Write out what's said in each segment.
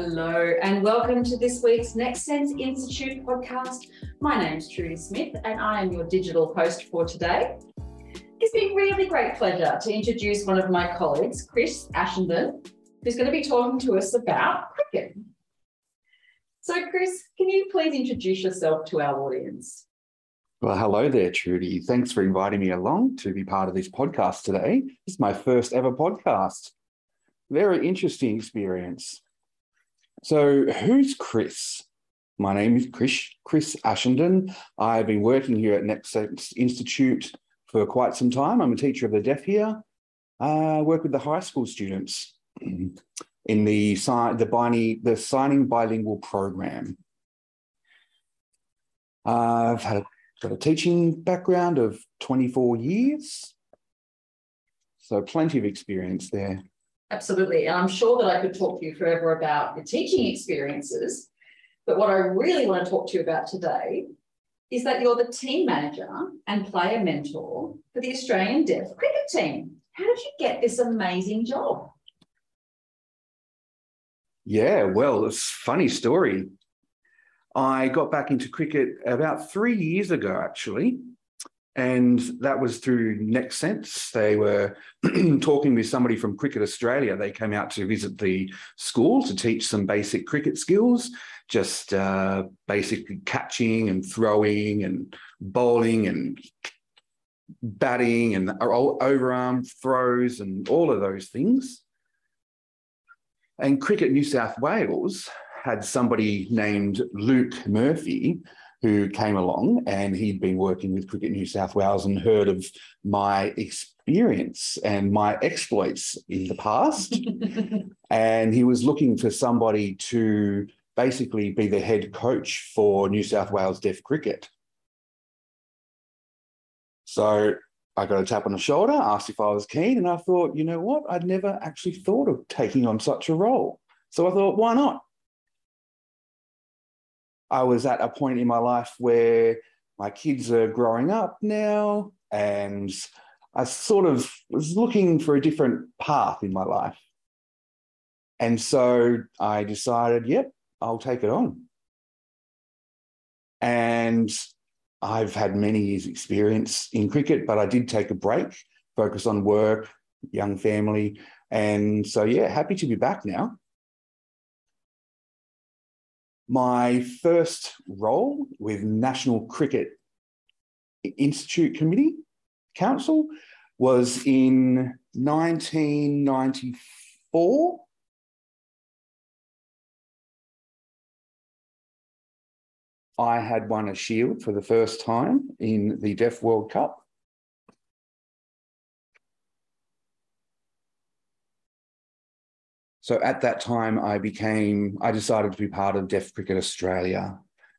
Hello, and welcome to this week's Next Sense Institute podcast. My name's Trudy Smith, and I am your digital host for today. It's been really great pleasure to introduce one of my colleagues, Chris Ashenden, who's going to be talking to us about cricket. So, Chris, can you please introduce yourself to our audience? Well, hello there, Trudy. Thanks for inviting me along to be part of this podcast today. Is my first ever podcast. Very interesting experience. So, who's Chris? My name is Chris, Chris Ashenden. I've been working here at Next Sense Institute for quite some time. I'm a teacher of the deaf here. I work with the high school students in the, the, the signing bilingual program. I've had a, got a teaching background of 24 years, so plenty of experience there. Absolutely. And I'm sure that I could talk to you forever about your teaching experiences. But what I really want to talk to you about today is that you're the team manager and player mentor for the Australian Deaf cricket team. How did you get this amazing job? Yeah, well, it's a funny story. I got back into cricket about three years ago, actually. And that was through Next Sense. They were talking with somebody from Cricket Australia. They came out to visit the school to teach some basic cricket skills, just uh, basically catching and throwing and bowling and batting and overarm throws and all of those things. And Cricket New South Wales had somebody named Luke Murphy who came along and he'd been working with Cricket New South Wales and heard of my experience and my exploits in the past. and he was looking for somebody to basically be the head coach for New South Wales Deaf Cricket. So I got a tap on the shoulder, asked if I was keen, and I thought, you know what? I'd never actually thought of taking on such a role. So I thought, why not? I was at a point in my life where my kids are growing up now, and I sort of was looking for a different path in my life. And so I decided, yep, I'll take it on. And I've had many years' experience in cricket, but I did take a break, focus on work, young family. And so, yeah, happy to be back now. My first role with National Cricket Institute Committee Council was in 1994. I had won a shield for the first time in the Deaf World Cup. So at that time, I became, I decided to be part of Deaf Cricket Australia,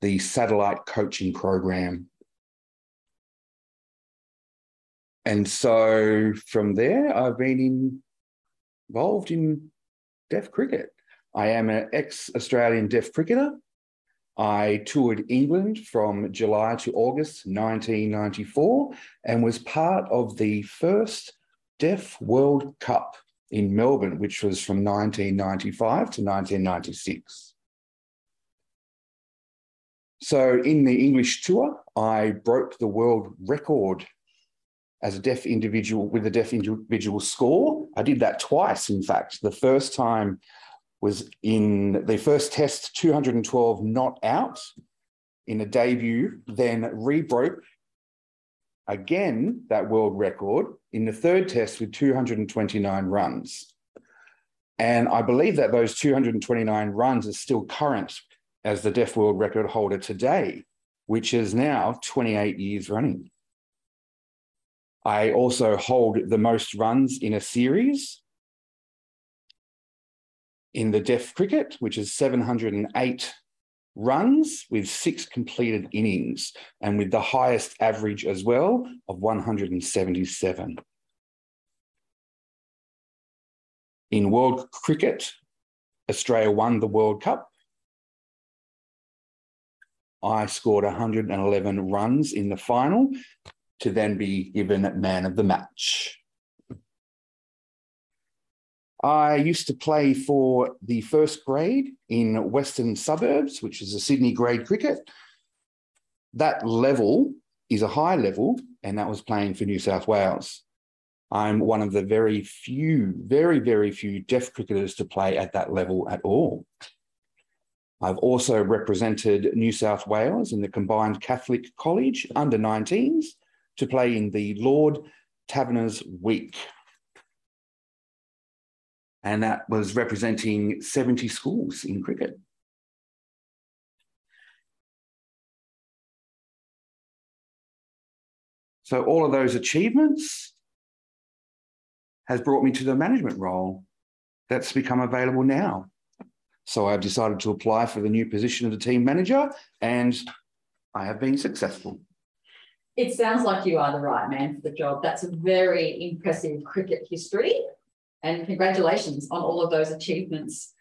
the satellite coaching program. And so from there, I've been in, involved in deaf cricket. I am an ex Australian deaf cricketer. I toured England from July to August 1994 and was part of the first Deaf World Cup in Melbourne, which was from 1995 to 1996. So in the English tour, I broke the world record as a deaf individual with a deaf individual score. I did that twice, in fact. The first time was in the first test, 212 not out in a debut, then rebroke again that world record in the third test with 229 runs. And I believe that those 229 runs are still current as the deaf world record holder today, which is now 28 years running. I also hold the most runs in a series in the deaf cricket, which is 708 runs with six completed innings and with the highest average as well of 177. In World Cricket, Australia won the World Cup. I scored 111 runs in the final to then be given man of the match. I used to play for the first grade in Western Suburbs, which is a Sydney grade cricket. That level is a high level, and that was playing for New South Wales. I'm one of the very few, very, very few deaf cricketers to play at that level at all. I've also represented New South Wales in the combined Catholic College under 19s to play in the Lord Taverners Week. And that was representing 70 schools in cricket. So all of those achievements has brought me to the management role that's become available now. So I've decided to apply for the new position of the team manager and I have been successful. It sounds like you are the right man for the job. That's a very impressive cricket history. And congratulations on all of those achievements.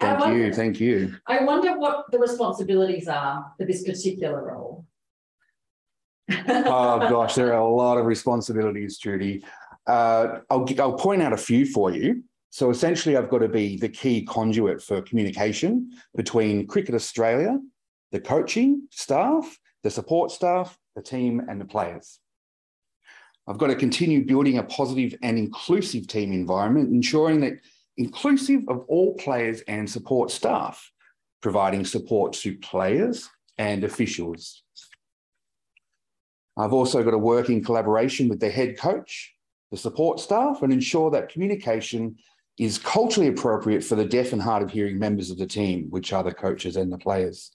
Thank wonder, you. Thank you. I wonder what the responsibilities are for this particular role. oh, gosh, there are a lot of responsibilities, Judy. Uh, I'll, I'll point out a few for you. So essentially, I've got to be the key conduit for communication between Cricket Australia, the coaching staff, the support staff, the team, and the players. I've got to continue building a positive and inclusive team environment, ensuring that inclusive of all players and support staff, providing support to players and officials. I've also got to work in collaboration with the head coach, the support staff, and ensure that communication is culturally appropriate for the deaf and hard of hearing members of the team, which are the coaches and the players.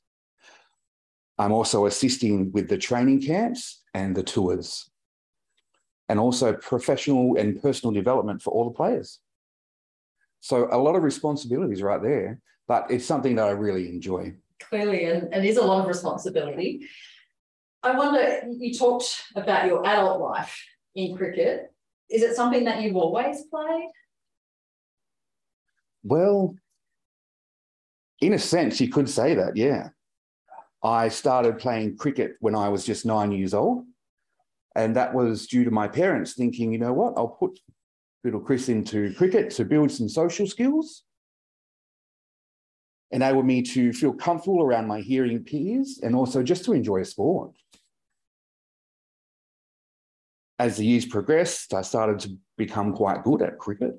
I'm also assisting with the training camps and the tours, and also professional and personal development for all the players. So, a lot of responsibilities right there, but it's something that I really enjoy. Clearly, and it is a lot of responsibility. I wonder, you talked about your adult life in cricket. Is it something that you've always played? Well, in a sense, you could say that, yeah. I started playing cricket when I was just nine years old. And that was due to my parents thinking, you know what, I'll put little Chris into cricket to build some social skills, enable me to feel comfortable around my hearing peers, and also just to enjoy a sport. As the years progressed, I started to become quite good at cricket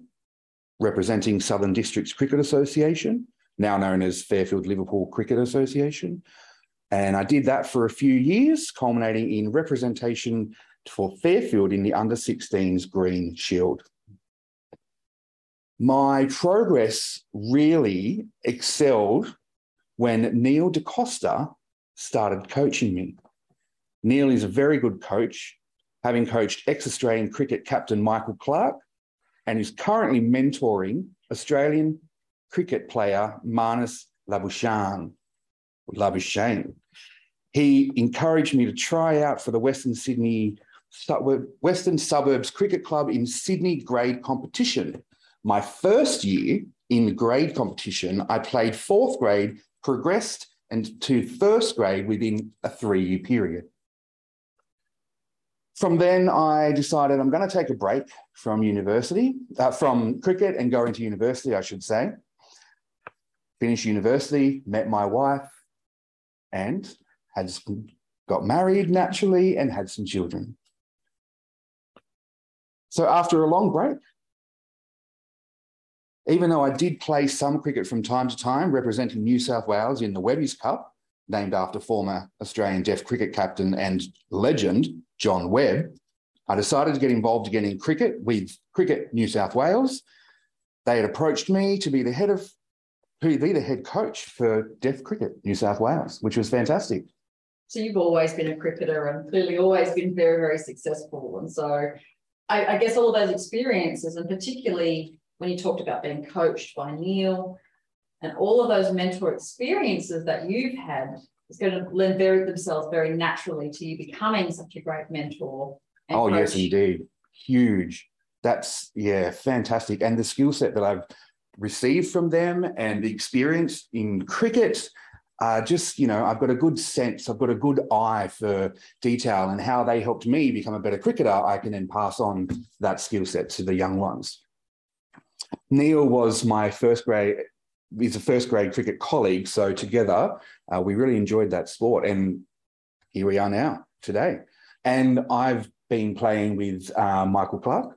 representing Southern Districts Cricket Association, now known as Fairfield Liverpool Cricket Association. And I did that for a few years, culminating in representation for Fairfield in the under 16s Green Shield. My progress really excelled when Neil D'Costa started coaching me. Neil is a very good coach, having coached ex Australian cricket captain Michael Clarke and is currently mentoring Australian cricket player Marnus Labuschagne. Labuschagne. He encouraged me to try out for the Western Sydney Western Suburbs Cricket Club in Sydney grade competition. My first year in grade competition, I played fourth grade, progressed and to first grade within a three-year period. From then, I decided I'm going to take a break from university, uh, from cricket and go into university, I should say. Finished university, met my wife, and had got married naturally and had some children. So after a long break, even though I did play some cricket from time to time, representing New South Wales in the Webby's Cup, named after former Australian deaf cricket captain and legend John Webb, I decided to get involved again in cricket with Cricket New South Wales. They had approached me to be the head of, to be the head coach for Deaf Cricket New South Wales, which was fantastic. So you've always been a cricketer and clearly always been very, very successful. And so I, I guess all of those experiences, and particularly when you talked about being coached by Neil and all of those mentor experiences that you've had is going to lend very, themselves very naturally to you becoming such a great mentor. oh, coach. yes, indeed. Huge. That's, yeah, fantastic. And the skill set that I've received from them and the experience in cricket, uh, just, you know, I've got a good sense, I've got a good eye for detail and how they helped me become a better cricketer. I can then pass on that skill set to the young ones. Neil was my first grade, he's a first grade cricket colleague. So together, uh, we really enjoyed that sport. And here we are now today. And I've been playing with uh, Michael Clarke,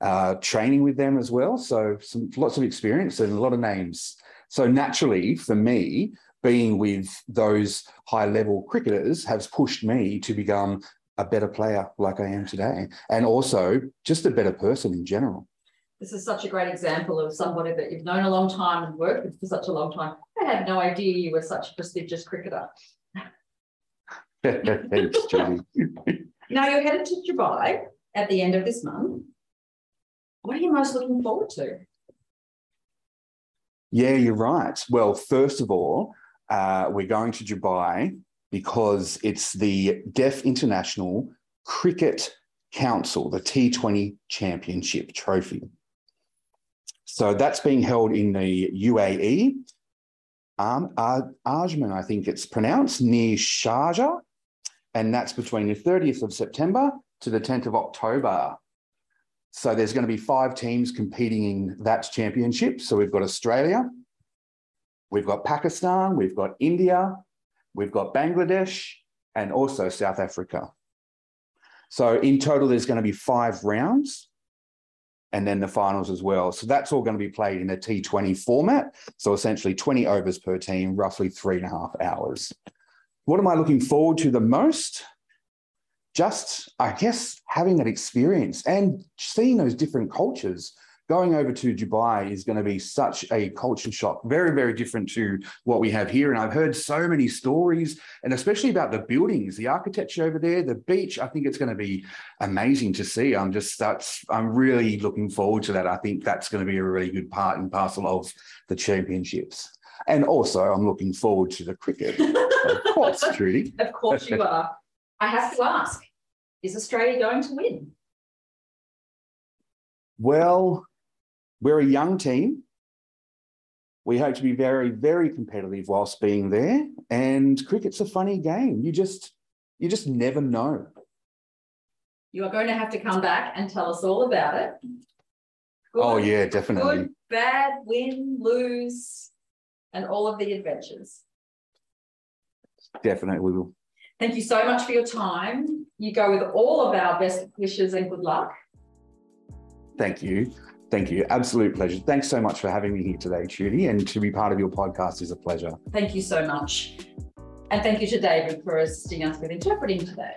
uh, training with them as well. So some lots of experience and a lot of names. So naturally, for me, being with those high level cricketers has pushed me to become a better player like I am today, and also just a better person in general. This is such a great example of somebody that you've known a long time and worked with for such a long time. I had no idea you were such a prestigious cricketer. Thanks, Judy. now you're headed to Dubai at the end of this month. What are you most looking forward to? Yeah, you're right. Well, first of all, uh, we're going to Dubai because it's the Deaf International Cricket Council, the T20 Championship Trophy. So that's being held in the UAE. Um, Ajman, I think it's pronounced, near Sharjah. And that's between the 30th of September to the 10th of October. So there's going to be five teams competing in that championship. So we've got Australia, we've got Pakistan, we've got India, we've got Bangladesh, and also South Africa. So in total, there's going to be five rounds and then the finals as well. So that's all going to be played in a T20 format. So essentially 20 overs per team, roughly three and a half hours. What am I looking forward to the most? Just, I guess, having that experience and seeing those different cultures going over to Dubai is going to be such a culture shock, very, very different to what we have here. And I've heard so many stories, and especially about the buildings, the architecture over there, the beach. I think it's going to be amazing to see. I'm just that's I'm really looking forward to that. I think that's going to be a really good part and parcel of the championships. And also, I'm looking forward to the cricket. of course, Trudy. Of course, you are. I have to ask: Is Australia going to win? Well, we're a young team. We hope to be very, very competitive whilst being there. And cricket's a funny game. You just, you just never know. You are going to have to come back and tell us all about it. Oh, good, oh yeah, definitely. Good, bad, win, lose, and all of the adventures. Definitely we will. Thank you so much for your time. You go with all of our best wishes and good luck. Thank you. Thank you. Absolute pleasure. Thanks so much for having me here today, Judy. And to be part of your podcast is a pleasure. Thank you so much. And thank you to David for assisting us with interpreting today.